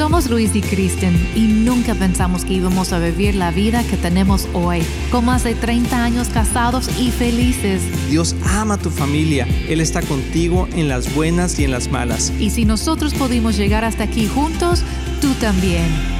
Somos Luis y Kristen y nunca pensamos que íbamos a vivir la vida que tenemos hoy, con más de 30 años casados y felices. Dios ama a tu familia, Él está contigo en las buenas y en las malas. Y si nosotros pudimos llegar hasta aquí juntos, tú también.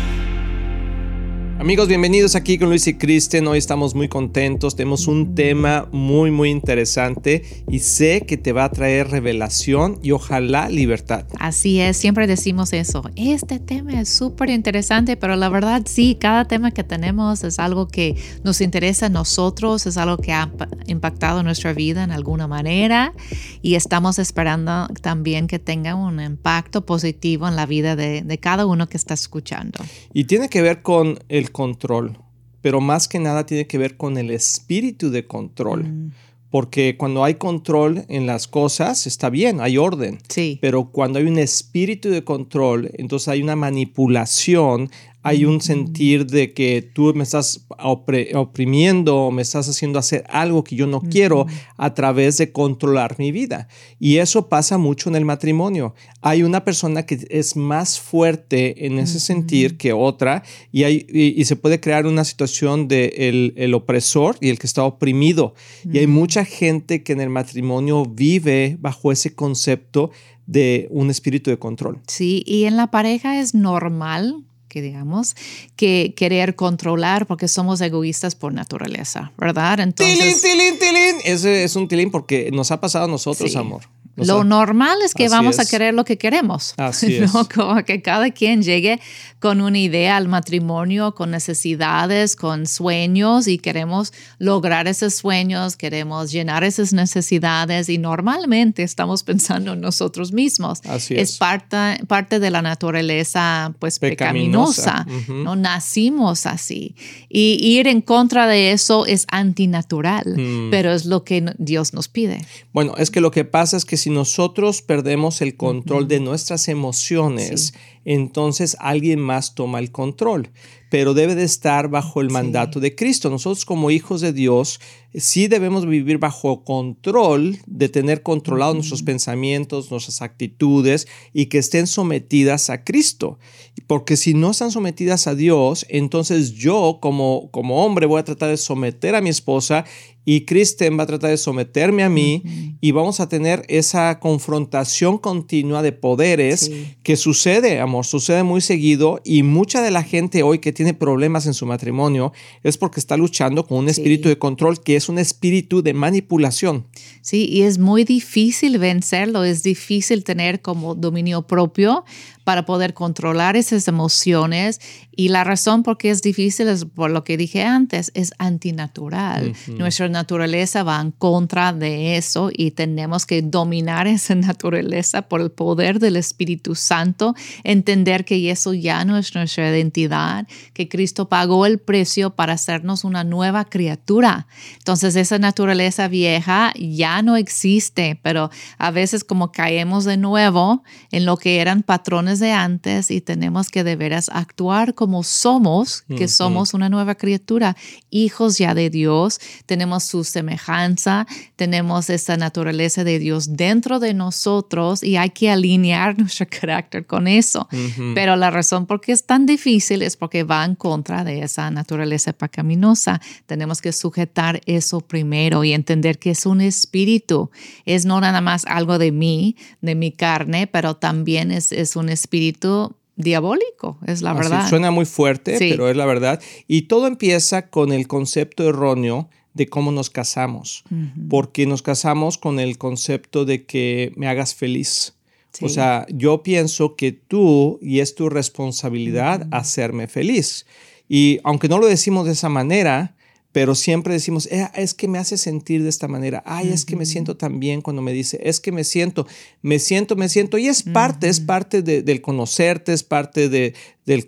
Amigos, bienvenidos aquí con Luis y Kristen. Hoy estamos muy contentos. Tenemos un tema muy, muy interesante y sé que te va a traer revelación y ojalá libertad. Así es, siempre decimos eso. Este tema es súper interesante, pero la verdad sí, cada tema que tenemos es algo que nos interesa a nosotros, es algo que ha impactado nuestra vida en alguna manera y estamos esperando también que tenga un impacto positivo en la vida de, de cada uno que está escuchando. Y tiene que ver con el control, pero más que nada tiene que ver con el espíritu de control. Mm. Porque cuando hay control en las cosas, está bien, hay orden. Sí. Pero cuando hay un espíritu de control, entonces hay una manipulación, hay un sentir de que tú me estás oprimiendo o me estás haciendo hacer algo que yo no quiero a través de controlar mi vida. Y eso pasa mucho en el matrimonio. Hay una persona que es más fuerte en ese sentir que otra y, hay, y, se puede crear una situación de el, opresor y el que está oprimido. Y hay mucha gente que en el matrimonio vive bajo ese concepto de un espíritu de control. Sí, y en la pareja es normal que digamos, que querer controlar porque somos egoístas por naturaleza, ¿verdad? Entonces, tilín, tilín, tilín. Ese es un tilín porque nos ha pasado a nosotros, amor lo normal es que vamos a querer lo que queremos. Así ¿no? Como que cada quien llegue con una idea al matrimonio, con necesidades, con sueños y queremos lograr esos sueños, queremos llenar esas necesidades y normalmente estamos pensando en nosotros mismos. Así es. Es parte, parte de la naturaleza pues pecaminosa, ¿no? Nacimos así. Y ir en contra de eso es antinatural, mm. pero es lo que Dios nos pide. Bueno, es que lo que pasa es que si nosotros perdemos el control de nuestras emociones, entonces alguien más toma el control, pero debe de estar bajo el mandato de Cristo. Nosotros como hijos de Dios sí debemos vivir bajo control, de tener controlados nuestros pensamientos, nuestras actitudes y que estén sometidas a Cristo. Porque si no están sometidas a Dios, entonces yo como, como hombre voy a tratar de someter a mi esposa y Kristen va a tratar de someterme a mí y vamos a tener esa confrontación continua de poderes que sucede, amor, sucede muy seguido y mucha de la gente hoy que tiene problemas en su matrimonio es porque está luchando con un espíritu de control que es un espíritu de manipulación. Sí, y es muy difícil vencerlo, es difícil tener como dominio propio para poder controlar esas emociones y la razón por qué es difícil es por lo que dije antes, es antinatural. Nuestra naturaleza va en contra de eso y tenemos que dominar esa naturaleza por el poder del Espíritu Santo, entender que eso ya no es nuestra identidad, que Cristo pagó el precio para hacernos una nueva criatura. Entonces esa naturaleza vieja ya no existe, pero a veces como caemos de nuevo en lo que eran patrones de antes y tenemos que de veras actuar como somos, que somos una nueva criatura, hijos ya de Dios, tenemos su semejanza, tenemos esa naturaleza de Dios dentro de nosotros y hay que alinear nuestro carácter con eso. Pero la razón por qué es tan difícil es porque va en contra de esa naturaleza pecaminosa. Tenemos que sujetar eso primero y entender que es un espíritu, es no nada más algo de mí, de mi carne, pero también es, es un espíritu espíritu diabólico, es la verdad. Suena muy fuerte, pero es la verdad. Y todo empieza con el concepto erróneo de cómo nos casamos, porque nos casamos con el concepto de que me hagas feliz. O sea, yo pienso que tú y es tu responsabilidad hacerme feliz. Y aunque no lo decimos de esa manera, pero siempre decimos, eh, es que me hace sentir de esta manera, ay, es que me siento tan bien cuando me dice, es que me siento, me siento, me siento, y es parte, es parte del conocerte, es parte de, del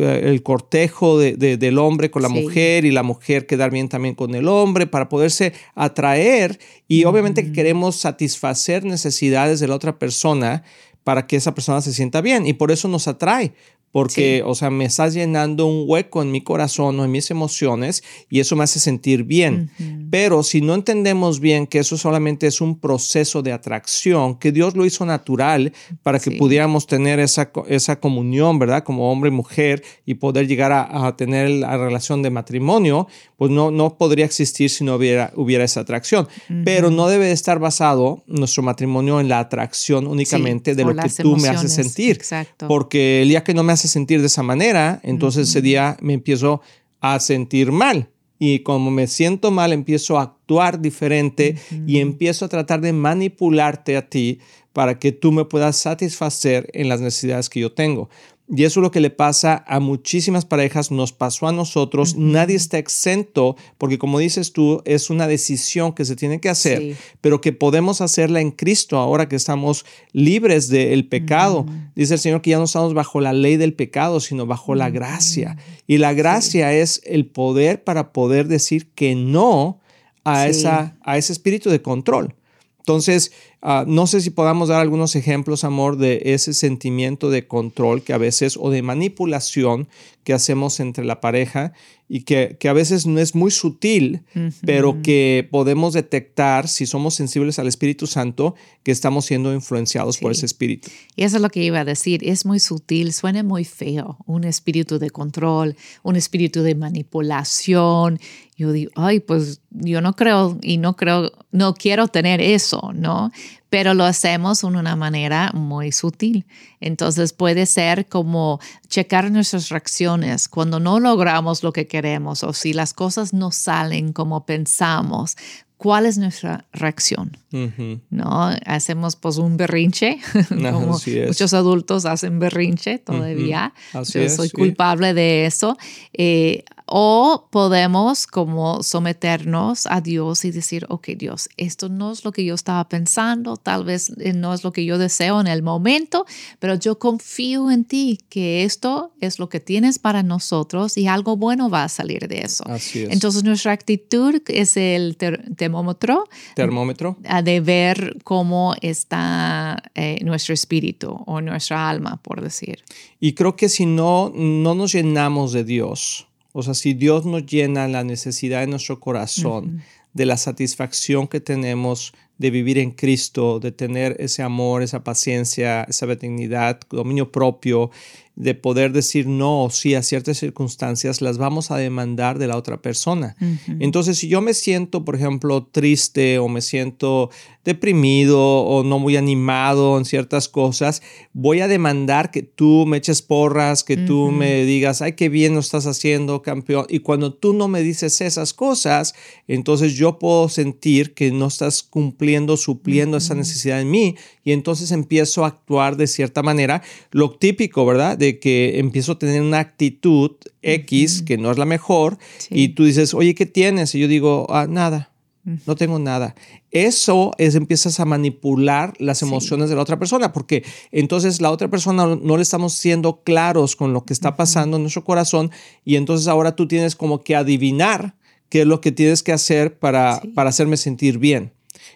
eh, el cortejo del hombre con la mujer y la mujer quedar bien también con el hombre para poderse atraer. Y obviamente queremos satisfacer necesidades de la otra persona, para que esa persona se sienta bien y por eso nos atrae, porque, o sea, me estás llenando un hueco en mi corazón o en mis emociones y eso me hace sentir bien. Pero si no entendemos bien que eso solamente es un proceso de atracción, que Dios lo hizo natural para que pudiéramos tener esa, esa comunión, ¿verdad? Como hombre y mujer y poder llegar a, tener la relación de matrimonio, pues no, no podría existir si no hubiera, hubiera esa atracción. Pero no debe estar basado nuestro matrimonio en la atracción únicamente de lo que tú me haces sentir. Exacto. Porque el día que no me haces sentir de esa manera, entonces ese día me empiezo a sentir mal. Y como me siento mal, empiezo a actuar diferente y empiezo a tratar de manipularte a ti para que tú me puedas satisfacer en las necesidades que yo tengo. Y eso es lo que le pasa a muchísimas parejas, nos pasó a nosotros, nadie está exento, porque como dices tú, es una decisión que se tiene que hacer, pero que podemos hacerla en Cristo ahora que estamos libres del pecado. Dice el Señor que ya no estamos bajo la ley del pecado, sino bajo la gracia. Y la gracia es el poder para poder decir que no a, esa, a ese espíritu de control. Entonces, Ah, no sé si podamos dar algunos ejemplos, amor, de ese sentimiento de control que a veces o de manipulación que hacemos entre la pareja y que, a veces no es muy sutil, pero que podemos detectar si somos sensibles al Espíritu Santo que estamos siendo influenciados por ese espíritu. Y eso es lo que iba a decir, es muy sutil, suena muy feo, un espíritu de control, un espíritu de manipulación. Yo digo, ay, pues yo no creo y no creo, no quiero tener eso, ¿no? Pero lo hacemos de una manera muy sutil. Entonces puede ser como checar nuestras reacciones cuando no logramos lo que queremos o si las cosas no salen como pensamos. ¿Cuál es nuestra reacción? ¿No? Hacemos pues un berrinche, como muchos adultos hacen berrinche todavía. Yo soy culpable de eso. Eh, o podemos como someternos a Dios y decir, ok Dios, esto no es lo que yo estaba pensando, tal vez eh, no es lo que yo deseo en el momento, pero yo confío en ti que esto es lo que tienes para nosotros y algo bueno va a salir de eso. Entonces nuestra actitud es el termómetro. Termómetro. De ver cómo está eh, nuestro espíritu o nuestra alma, por decir. Y creo que si no, no nos llenamos de Dios, o sea, si Dios nos llena la necesidad de nuestro corazón, de la satisfacción que tenemos de vivir en Cristo, de tener ese amor, esa paciencia, esa benignidad, dominio propio, de poder decir no o sí a ciertas circunstancias, las vamos a demandar de la otra persona. Entonces, si yo me siento, por ejemplo, triste o me siento deprimido o no muy animado en ciertas cosas, voy a demandar que tú me eches porras, que tú me digas, ay, qué bien lo estás haciendo, campeón. Y cuando tú no me dices esas cosas, entonces yo puedo sentir que no estás cumpliendo, supliendo esa necesidad en mí y entonces empiezo a actuar de cierta manera, lo típico, ¿verdad? De que empiezo a tener una actitud X que no es la mejor y tú dices, oye, ¿qué tienes? Y yo digo, ah, nada. No tengo nada. Eso es, empiezas a manipular las emociones de la otra persona, porque entonces la otra persona no, le estamos siendo claros con lo que está pasando en nuestro corazón y entonces ahora tú tienes como que adivinar qué es lo que tienes que hacer para, para hacerme sentir bien.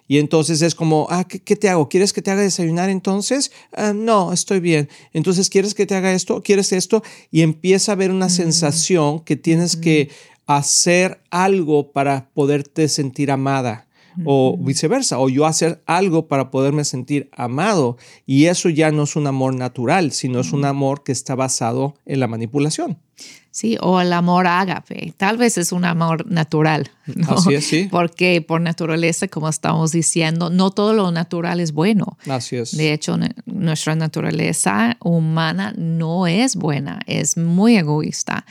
Y entonces es como, ah, ¿qué, te hago? ¿Quieres que te haga desayunar entonces? Ah, no, estoy bien. Entonces, ¿quieres que te haga esto? ¿Quieres esto? Y empieza a haber una sensación que tienes que hacer algo para poderte sentir amada o viceversa, o yo hacer algo para poderme sentir amado. Y eso ya no es un amor natural, sino es un amor que está basado en la manipulación. Sí, o el amor ágape. Tal vez es un amor natural. ¿no? Así es, sí. Porque por naturaleza, como estamos diciendo, no todo lo natural es bueno. Así es. De hecho, nuestra naturaleza humana no es buena, es muy egoísta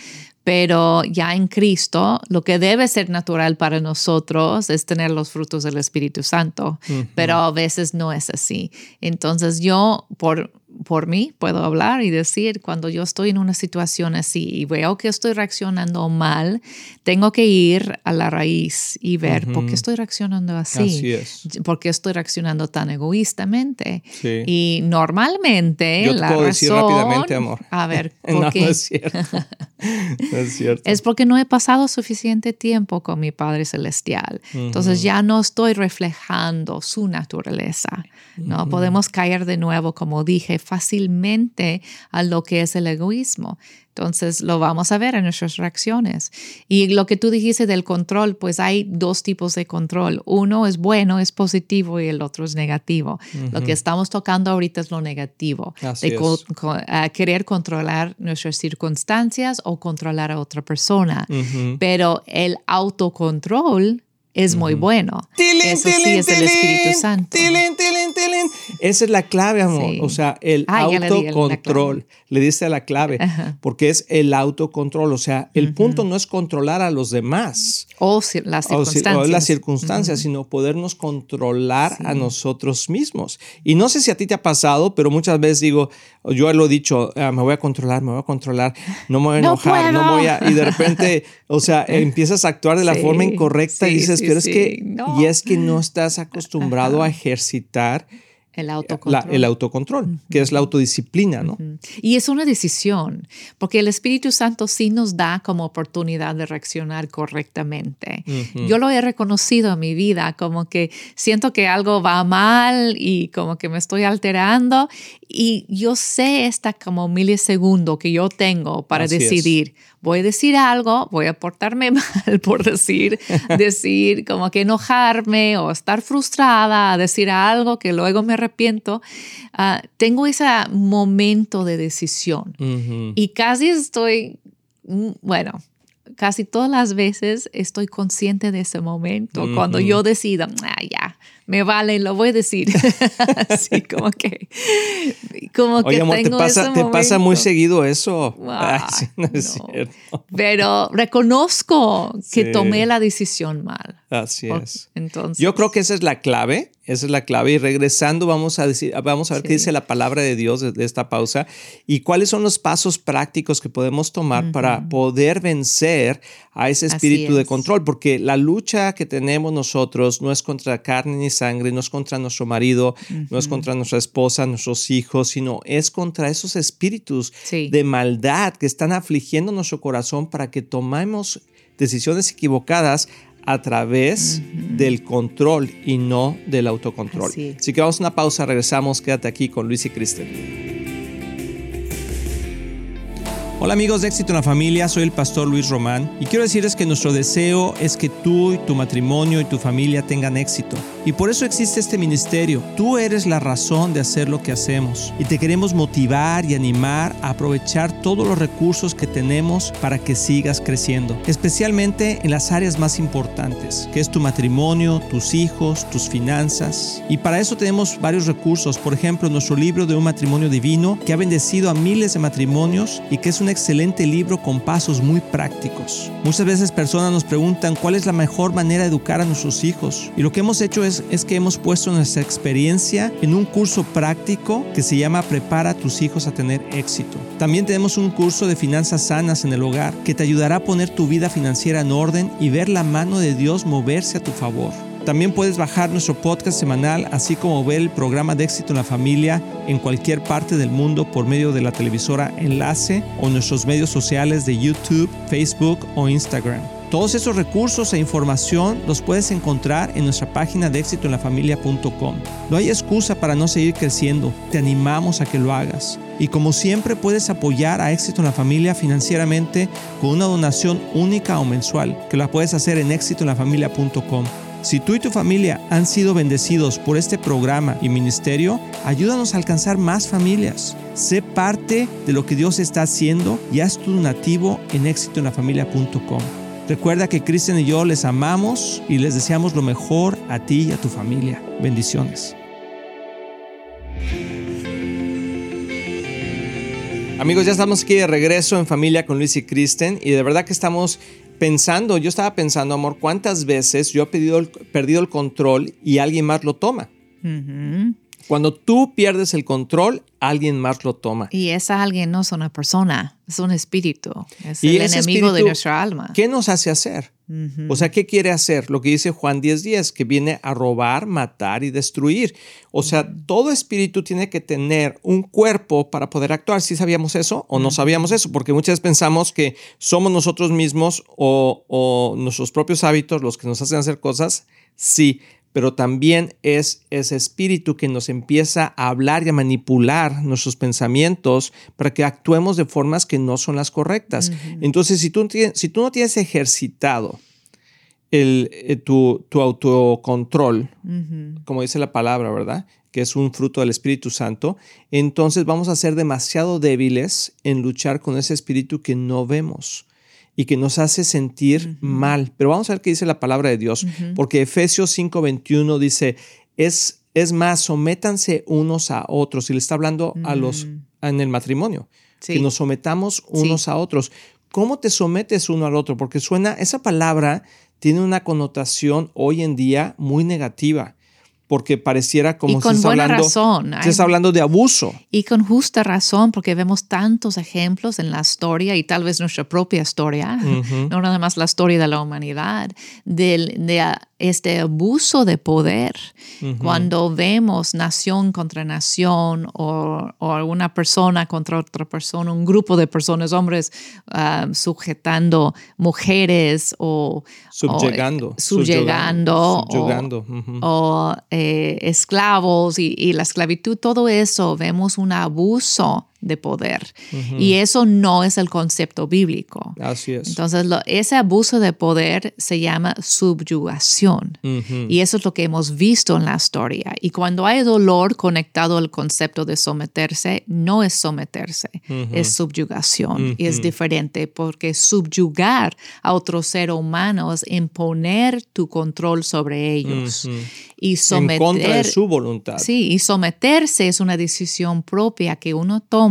pero ya en Cristo lo que debe ser natural para nosotros es tener los frutos del Espíritu Santo, pero a veces no es así. Entonces yo, por por mí puedo hablar y decir, cuando yo estoy en una situación así y veo que estoy reaccionando mal, tengo que ir a la raíz y ver por qué estoy reaccionando así. Así es. ¿Por qué estoy reaccionando tan egoístamente? Y normalmente yo te la puedo razón, decir rápidamente, amor. A ver, ¿por no, qué? no es cierto. no es cierto. Es porque no he pasado suficiente tiempo con mi Padre Celestial. Entonces ya no estoy reflejando su naturaleza. ¿no? Podemos caer de nuevo, como dije, fácilmente a lo que es el egoísmo. Entonces lo vamos a ver en nuestras reacciones. Y lo que tú dijiste del control, pues hay dos tipos de control. Uno es bueno, es positivo y el otro es negativo. Lo que estamos tocando ahorita es lo negativo, Así de co- co- querer controlar nuestras circunstancias o controlar a otra persona. Pero el autocontrol es muy bueno. Tilín, Eso sí tilín, es el Espíritu Santo. Esa es la clave, amor. Sí. O sea, el Ah, autocontrol. Le diste a la clave, Ajá. porque es el autocontrol. O sea, el punto no es controlar a los demás O ci- las o, si- circunstancias. o las circunstancias, sino podernos controlar a nosotros mismos. Y no sé si a ti te ha pasado, pero muchas veces digo, yo lo he dicho, "Ah, me voy a controlar, me voy a controlar, no me voy a No enojar, no, puedo. voy a... Y de repente, o sea, empiezas a actuar de la Sí, forma incorrecta y sí, sí, pero es que... no. Y es que no estás acostumbrado a ejercitar El la- autocontrol. el autocontrol, que es la autodisciplina, ¿no? Y es una decisión, porque el Espíritu Santo sí nos da como oportunidad de reaccionar correctamente. Yo lo he reconocido en mi vida, como que siento que algo va mal y como que me estoy alterando y yo sé esta como milisegundo que yo tengo para Así es. decidir. Voy a decir algo, voy a portarme mal por decir, decir como que enojarme o estar frustrada, decir algo que luego me arrepiento. Ah, tengo ese momento de decisión y casi estoy, mm, bueno, casi todas las veces estoy consciente de ese momento. Cuando yo decido, ah, ya, me vale, lo voy a decir. Así como que, como que Oye, amor, te tengo pasa, ese te pasa muy seguido eso. Ah, Ay, sí, no es no. Pero reconozco que Sí. tomé la decisión mal. Así es. Entonces, Yo creo que esa es la clave, esa es la clave. Y regresando vamos a decir, vamos a ver qué Sí. dice la palabra de Dios de, de esta pausa y cuáles son los pasos prácticos que podemos tomar para poder vencer a ese Así espíritu de es. control, porque la lucha que tenemos nosotros no es contra carne ni sangre, no es contra nuestro marido, no es contra nuestra esposa, nuestros hijos, sino es contra esos espíritus Sí. de maldad que están afligiendo nuestro corazón para que tomemos decisiones equivocadas a través del control y no del autocontrol. Así que vamos a una pausa, regresamos, quédate aquí con Luis y Kristen. Hola amigos de Éxito en la Familia, soy el pastor Luis Román y quiero decirles que nuestro deseo es que tú y tu matrimonio y tu familia tengan éxito. Y por eso existe este ministerio. Tú eres la razón de hacer lo que hacemos y te queremos motivar y animar a aprovechar todos los recursos que tenemos para que sigas creciendo, especialmente en las áreas más importantes, que es tu matrimonio, tus hijos, tus finanzas. Y para eso tenemos varios recursos, por ejemplo, nuestro libro de un matrimonio divino que ha bendecido a miles de matrimonios y que es un excelente libro con pasos muy prácticos. Muchas veces personas nos preguntan cuál es la mejor manera de educar a nuestros hijos y lo que hemos hecho es, es que hemos puesto nuestra experiencia en un curso práctico que se llama Prepara a tus hijos a tener éxito. También tenemos un curso de finanzas sanas en el hogar que te ayudará a poner tu vida financiera en orden y ver la mano de Dios moverse a tu favor. También puedes bajar nuestro podcast semanal, así como ver el programa de éxito en la familia en cualquier parte del mundo por medio de la televisora Enlace o nuestros medios sociales de YouTube, Facebook o Instagram. Todos esos recursos e información los puedes encontrar en nuestra página de éxitoenlafamilia.com. No hay excusa para no seguir creciendo, te animamos a que lo hagas. Y como siempre puedes apoyar a Éxito en la Familia financieramente con una donación única o mensual, que la puedes hacer en éxitoenlafamilia.com. Si tú y tu familia han sido bendecidos por este programa y ministerio, ayúdanos a alcanzar más familias. Sé parte de lo que Dios está haciendo y haz tu donativo en éxitoenlafamilia.com. Recuerda que Cristian y yo les amamos y les deseamos lo mejor a ti y a tu familia. Bendiciones. Amigos, ya estamos aquí de regreso en familia con Luis y Kristen y de verdad que estamos pensando, yo estaba pensando, amor, cuántas veces yo he perdido el control y alguien más lo toma. Ujú. Cuando tú pierdes el control, alguien más lo toma. Y esa alguien no es una persona, es un espíritu, es el enemigo de nuestra alma. ¿Qué nos hace hacer? O sea, ¿qué quiere hacer? Lo que dice Juan 10:10, que viene a robar, matar y destruir. O sea, todo espíritu tiene que tener un cuerpo para poder actuar. ¿Sí sabíamos eso o no sabíamos eso? Porque muchas veces pensamos que somos nosotros mismos o, o nuestros propios hábitos los que nos hacen hacer cosas. Sí, pero también es ese espíritu que nos empieza a hablar y a manipular nuestros pensamientos para que actuemos de formas que no son las correctas. Entonces, si tú, si tú no tienes ejercitado el, eh, tu, autocontrol, como dice la palabra, ¿verdad? Que es un fruto del Espíritu Santo, entonces vamos a ser demasiado débiles en luchar con ese espíritu que no vemos y que nos hace sentir mal. Pero vamos a ver qué dice la palabra de Dios, porque Efesios 5:21 dice, es, es más, sométanse unos a otros, y le está hablando a los mm. en el matrimonio, que nos sometamos unos a otros. ¿Cómo te sometes uno al otro? Porque suena, esa palabra tiene una connotación hoy en día muy negativa porque pareciera como si estás hablando, razón. hablando de abuso. Y con justa razón, porque vemos tantos ejemplos en la historia y tal vez nuestra propia historia, no nada más la historia de la humanidad, de, de este abuso de poder. Cuando vemos nación contra nación o, o, alguna persona contra otra persona, un grupo de personas, hombres uh, sujetando mujeres o subyugando, subyugando, subyugando, o, eh, esclavos y, y la esclavitud, todo eso vemos un abuso de poder. Y eso no es el concepto bíblico. Así es. Entonces, ese abuso de poder se llama subyugación. Y eso es lo que hemos visto en la historia. Y cuando hay dolor conectado al concepto de someterse, no es someterse, es subyugación. Y es diferente porque subyugar a otro ser humano es imponer tu control sobre ellos. Y someter, en contra de su voluntad. Sí, y someterse es una decisión propia que uno toma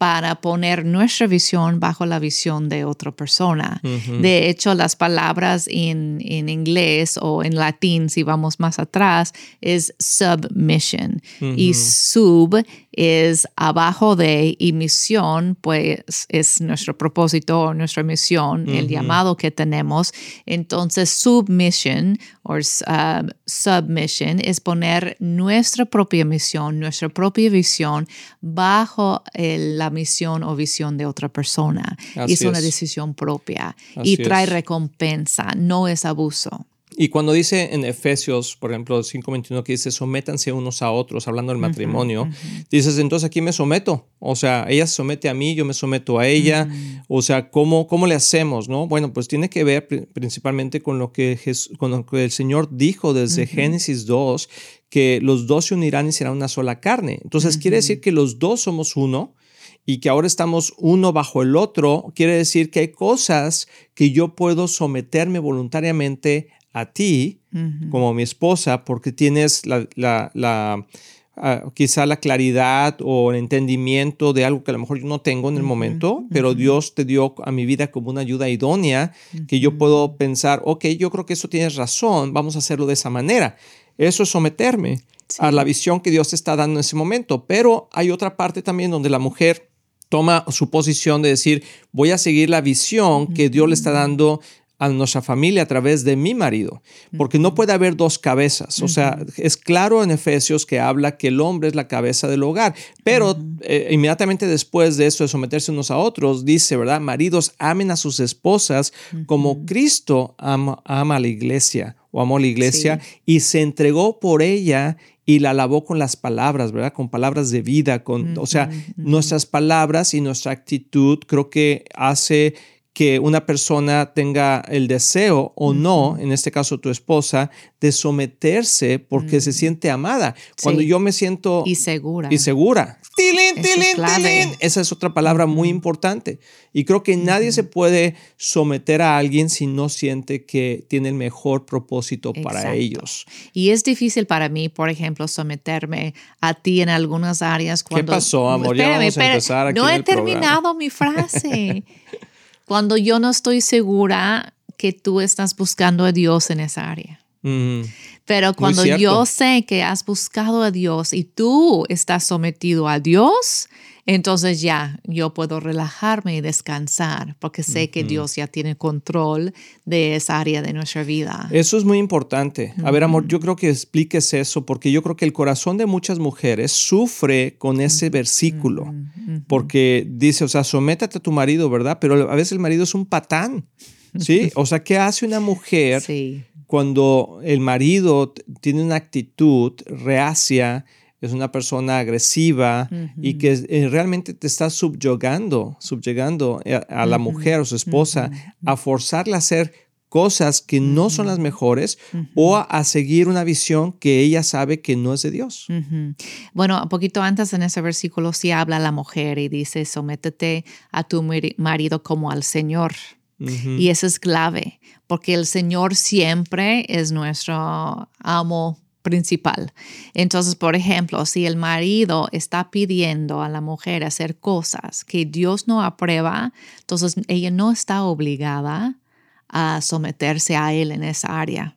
para poner nuestra visión bajo la visión de otra persona. De hecho, las palabras en, en, inglés o en latín, si vamos más atrás, es submission. Y sub es abajo de y misión, pues es nuestro propósito, nuestra misión, el llamado que tenemos. Entonces, submission o uh, submission es poner nuestra propia misión, nuestra propia visión bajo la misión o visión de otra persona. es, una decisión propia y trae recompensa, no es abuso. Y cuando dice en Efesios, por ejemplo, 5.21, que dice, sométanse unos a otros, hablando del matrimonio, dices, entonces aquí me someto. O sea, ella se somete a mí, yo me someto a ella. O sea, ¿cómo, ¿cómo le hacemos? no Bueno, pues tiene que ver principalmente con lo que, con lo que el Señor dijo desde Génesis 2, que los dos se unirán y serán una sola carne. Entonces, quiere decir que los dos somos uno y que ahora estamos uno bajo el otro, quiere decir que hay cosas que yo puedo someterme voluntariamente a ti como mi esposa porque tienes la, la, ah, quizá la claridad o el entendimiento de algo que a lo mejor yo no tengo en el momento, pero Dios te dio a mi vida como una ayuda idónea que yo puedo pensar, ok, yo creo que eso tienes razón, vamos a hacerlo de esa manera. Eso es someterme a la visión que Dios te está dando en ese momento, pero hay otra parte también donde la mujer toma su posición de decir, voy a seguir la visión que Dios le está dando a nuestra familia a través de mi marido, porque no puede haber dos cabezas. O sea, es claro en Efesios que habla que el hombre es la cabeza del hogar, pero eh, inmediatamente después de eso, de someterse unos a otros, dice, ¿verdad? Maridos, amen a sus esposas como Cristo ama, a la iglesia o amó a la iglesia y se entregó por ella y la lavó con las palabras, ¿verdad? Con palabras de vida, con, o sea, nuestras palabras y nuestra actitud creo que hace que una persona tenga el deseo o no, en este caso tu esposa, de someterse porque se siente amada. Cuando yo me siento... Y segura. Y segura. Tilín, tilín, tilín. Esa es otra palabra muy importante. Y creo que nadie se puede someter a alguien si no siente que tiene el mejor propósito para ellos. Y es difícil para mí, por ejemplo, someterme a ti en algunas áreas. Cuando... ¿Qué pasó, amor? ya vamos a empezar aquí No he terminado mi frase. cuando yo no estoy segura que tú estás buscando a Dios en esa área. Mm, Pero cuando yo sé que has buscado a Dios y tú estás sometido a Dios, entonces ya yo puedo relajarme y descansar porque sé que Dios ya tiene control de esa área de nuestra vida. Eso es muy importante. A ver, amor, yo creo que expliques eso porque yo creo que el corazón de muchas mujeres sufre con ese versículo. Porque dice, o sea, sométate a tu marido, ¿verdad? Pero a veces el marido es un patán. ¿Sí? O sea, ¿qué hace una mujer Sí. cuando el marido tiene una actitud reacia, es una persona agresiva y que eh, realmente te está subyugando, subyugando a, a la mujer o su esposa a forzarla a hacer cosas que no son las mejores o a, a seguir una visión que ella sabe que no es de Dios. Bueno, un poquito antes en ese versículo sí habla la mujer y dice, sométete a tu mari- marido como al Señor. Y eso es clave, porque el Señor siempre es nuestro amo principal. Entonces, por ejemplo, si el marido está pidiendo a la mujer hacer cosas que Dios no aprueba, entonces ella no está obligada a someterse a él en esa área.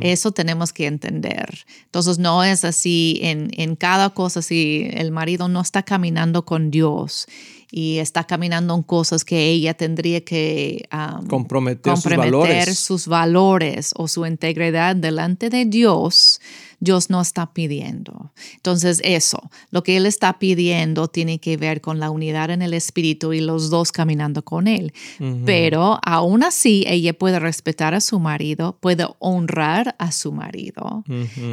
Eso tenemos que entender. Entonces no es así en, en cada cosa, si el marido no está caminando con Dios y está caminando en cosas que ella tendría que um, Comprometer, sus valores. sus valores o su integridad delante de Dios, Dios no está pidiendo. Entonces eso, lo que Él está pidiendo tiene que ver con la unidad en el espíritu y los dos caminando con Él. Pero aún así, ella puede respetar a su marido, puede honrar a su marido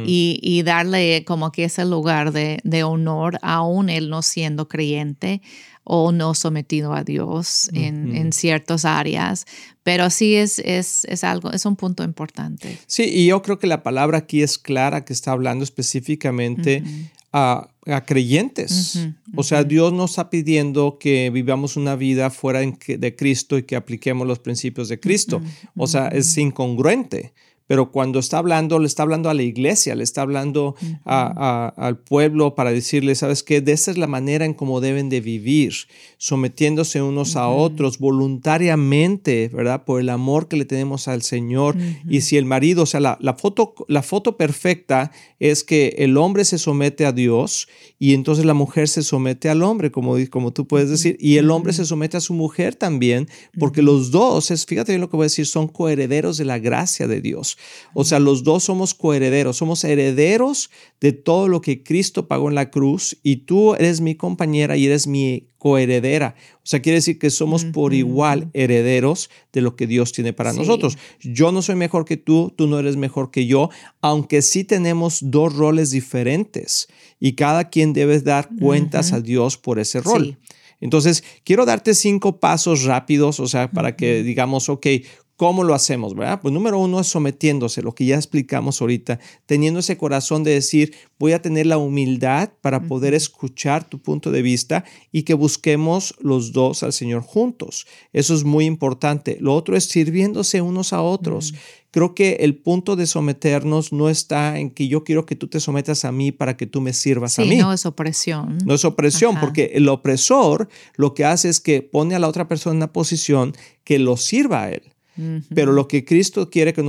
y darle como que ese lugar de, de honor, aún él no siendo creyente o no sometido a Dios en, en ciertas áreas. Pero sí es, es, es algo, es un punto importante. Sí, y yo creo que la palabra aquí es clara que está hablando específicamente a, a creyentes. O sea, Dios nos está pidiendo que vivamos una vida fuera de Cristo y que apliquemos los principios de Cristo. O sea, es incongruente. Pero cuando está hablando, le está hablando a la iglesia, le está hablando a- a- al pueblo para decirle, ¿sabes qué? De esa es la manera en cómo deben de vivir, sometiéndose unos a otros voluntariamente, ¿verdad? Por el amor que le tenemos al Señor. Y si el marido, o sea, la, la foto, la foto perfecta es que el hombre se somete a Dios y entonces la mujer se somete al hombre, como, como tú puedes decir, y el hombre se somete a su mujer también, porque los dos, es, fíjate bien lo que voy a decir, son coherederos de la gracia de Dios. O sea, los dos somos coherederos, somos herederos de todo lo que Cristo pagó en la cruz y tú eres mi compañera y eres mi coheredera. O sea, quiere decir que somos por igual herederos de lo que Dios tiene para Sí. nosotros. Yo no soy mejor que tú, tú no eres mejor que yo, aunque sí tenemos dos roles diferentes y cada quien debe dar cuentas a Dios por ese rol. Sí. Entonces, quiero darte cinco pasos rápidos, o sea, para que digamos, ok, ¿cómo lo hacemos? ¿verdad? Pues número uno es sometiéndose, lo que ya explicamos ahorita, teniendo ese corazón de decir, voy a tener la humildad para poder escuchar tu punto de vista y que busquemos los dos al Señor juntos. Eso es muy importante. Lo otro es sirviéndose unos a otros. Creo que el punto de someternos no está en que yo quiero que tú te sometas a mí para que tú me sirvas a Sí, mí. no es opresión. No es opresión, Ajá. porque el opresor lo que hace es que pone a la otra persona en una posición que lo sirva a él. Pero lo que Cristo quiere con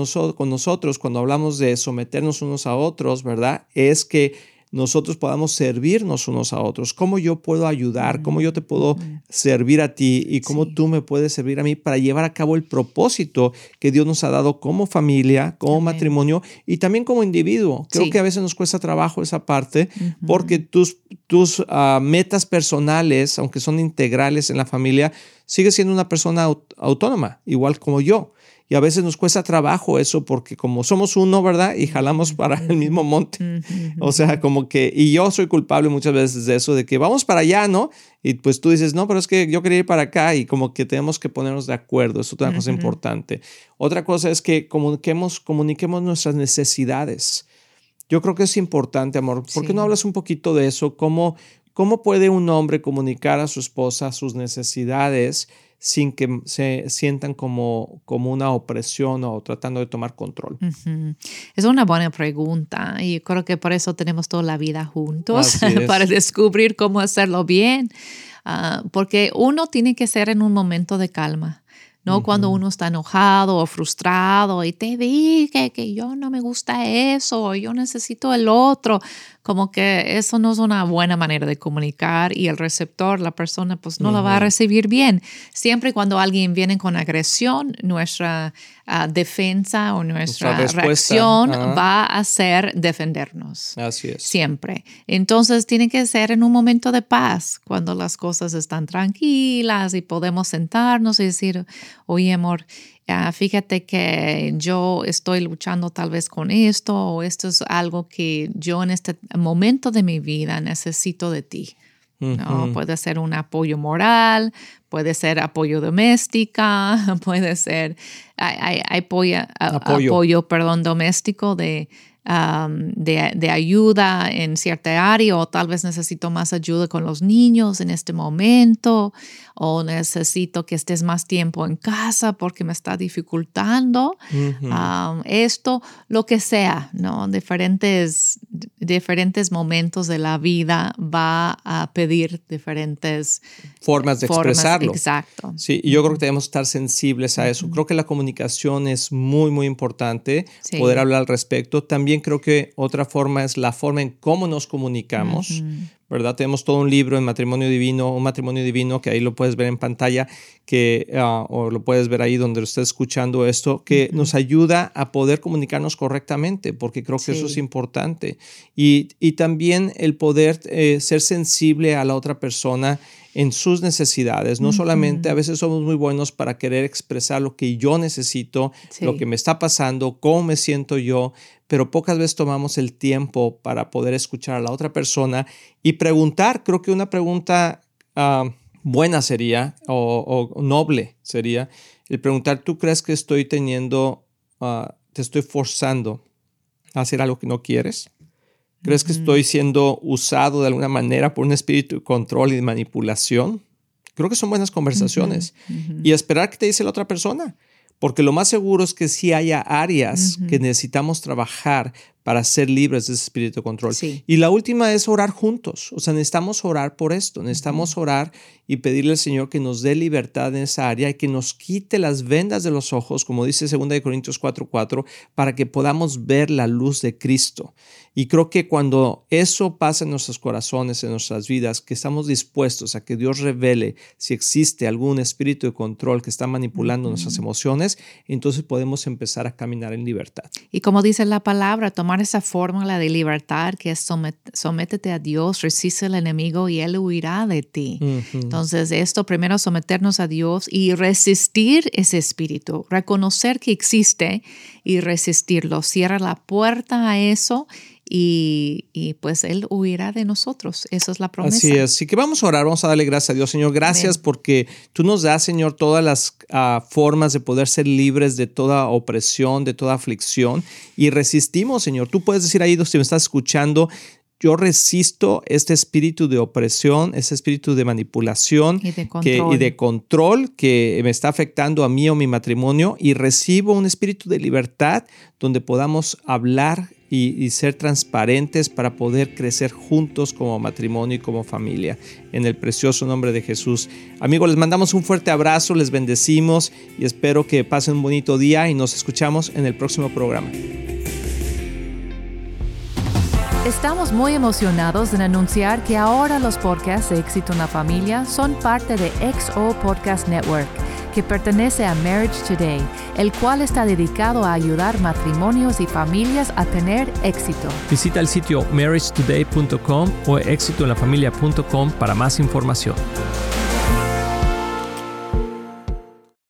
nosotros, cuando hablamos de someternos unos a otros, ¿verdad? Es que nosotros podamos servirnos unos a otros. ¿Cómo yo puedo ayudar? ¿Cómo yo te puedo servir a ti? ¿Y cómo Sí. tú me puedes servir a mí para llevar a cabo el propósito que Dios nos ha dado como familia, como Amén. matrimonio y también como individuo? Creo Sí. que a veces nos cuesta trabajo esa parte porque tus, tus ah, metas personales, aunque son integrales en la familia, sigues siendo una persona aut- autónoma, igual como yo. Y a veces nos cuesta trabajo eso porque como somos uno, ¿verdad? Y jalamos para el mismo monte. O sea, como que, y yo soy culpable muchas veces de eso, de que vamos para allá, ¿no? Y pues tú dices, no, pero es que yo quería ir para acá y como que tenemos que ponernos de acuerdo. Es una cosa importante. Otra cosa es que comuniquemos, comuniquemos nuestras necesidades. Yo creo que es importante, amor. ¿Por qué no hablas un poquito de eso? ¿Cómo, ¿Cómo puede un hombre comunicar a su esposa sus necesidades sin que se sientan como, como una opresión o tratando de tomar control? Es una buena pregunta y creo que por eso tenemos toda la vida juntos para descubrir cómo hacerlo bien, Ah, porque uno tiene que ser en un momento de calma. No cuando uno está enojado o frustrado y te dije que yo no me gusta eso, o yo necesito el otro, como que eso no es una buena manera de comunicar y el receptor, la persona, pues no la va a recibir bien. Siempre cuando alguien viene con agresión, nuestra ah, defensa o nuestra, reacción va a ser defendernos. Así es. Siempre. Entonces tiene que ser en un momento de paz, cuando las cosas están tranquilas y podemos sentarnos y decir, oye amor, Ah, fíjate que yo estoy luchando tal vez con esto o esto es algo que yo en este momento de mi vida necesito de ti. ¿No? Puede ser un apoyo moral, puede ser apoyo doméstica, puede ser hay, apoyo. apoyo, perdón, doméstico de de, ayuda en cierta área o tal vez necesito más ayuda con los niños en este momento o necesito que estés más tiempo en casa porque me está dificultando esto, lo que sea, ¿no? Diferentes, diferentes momentos de la vida va a pedir diferentes formas de expresarlo. Exacto. Sí, y yo creo que debemos estar sensibles a eso. Creo que la comunicación es muy, muy importante, poder hablar al respecto. También creo que otra forma es la forma en cómo nos comunicamos, ¿verdad? Tenemos todo un libro en matrimonio divino, un matrimonio divino, que ahí lo puedes ver en pantalla, que, ah, o lo puedes ver ahí donde estés escuchando esto, que nos ayuda a poder comunicarnos correctamente, porque creo que eso es importante. Y, y también el poder eh, ser sensible a la otra persona en sus necesidades. No solamente a veces somos muy buenos para querer expresar lo que yo necesito, lo que me está pasando, cómo me siento yo, pero pocas veces tomamos el tiempo para poder escuchar a la otra persona y preguntar. Creo que una pregunta ah, buena sería o, noble sería el preguntar, ¿tú crees que estoy teniendo, ah, te estoy forzando a hacer algo que no quieres? ¿Crees que estoy siendo usado de alguna manera por un espíritu de control y de manipulación? Creo que son buenas conversaciones. Y esperar que te dice la otra persona. Porque lo más seguro es que sí haya áreas que necesitamos trabajar para ser libres de ese espíritu de control. Y la última es orar juntos. O sea, necesitamos orar por esto. Necesitamos orar y pedirle al Señor que nos dé libertad en esa área y que nos quite las vendas de los ojos, como dice 2 Corintios 4:4, para que podamos ver la luz de Cristo. Y creo que cuando eso pasa en nuestros corazones, en nuestras vidas, que estamos dispuestos a que Dios revele si existe algún espíritu de control que está manipulando nuestras emociones, entonces podemos empezar a caminar en libertad. Y como dice la palabra, tomar esa fórmula de libertad que es sométete a Dios, resiste al enemigo y él huirá de ti. Entonces, esto primero someternos a Dios y resistir ese espíritu, reconocer que existe y resistirlo. Cierra la puerta a eso y, pues Él huirá de nosotros. Esa es la promesa. Así es. Así que vamos a orar, vamos a darle gracias a Dios, Señor. Gracias porque tú nos das, Señor, todas las ah, formas de poder ser libres de toda opresión, de toda aflicción y resistimos, Señor. Tú puedes decir ahí, si me estás escuchando, yo resisto este espíritu de opresión, ese espíritu de manipulación y de, y de, control que me está afectando a mí o mi matrimonio y recibo un espíritu de libertad donde podamos hablar y, ser transparentes para poder crecer juntos como matrimonio y como familia. En el precioso nombre de Jesús. Amigos, les mandamos un fuerte abrazo, les bendecimos y espero que pasen un bonito día y nos escuchamos en el próximo programa. Estamos muy emocionados en anunciar que ahora los podcasts de Éxito en la Familia son parte de XO Podcast Network que pertenece a Marriage Today, el cual está dedicado a ayudar matrimonios y familias a tener éxito. Visita el sitio marriagetoday.com o éxitoenlafamilia.com para más información.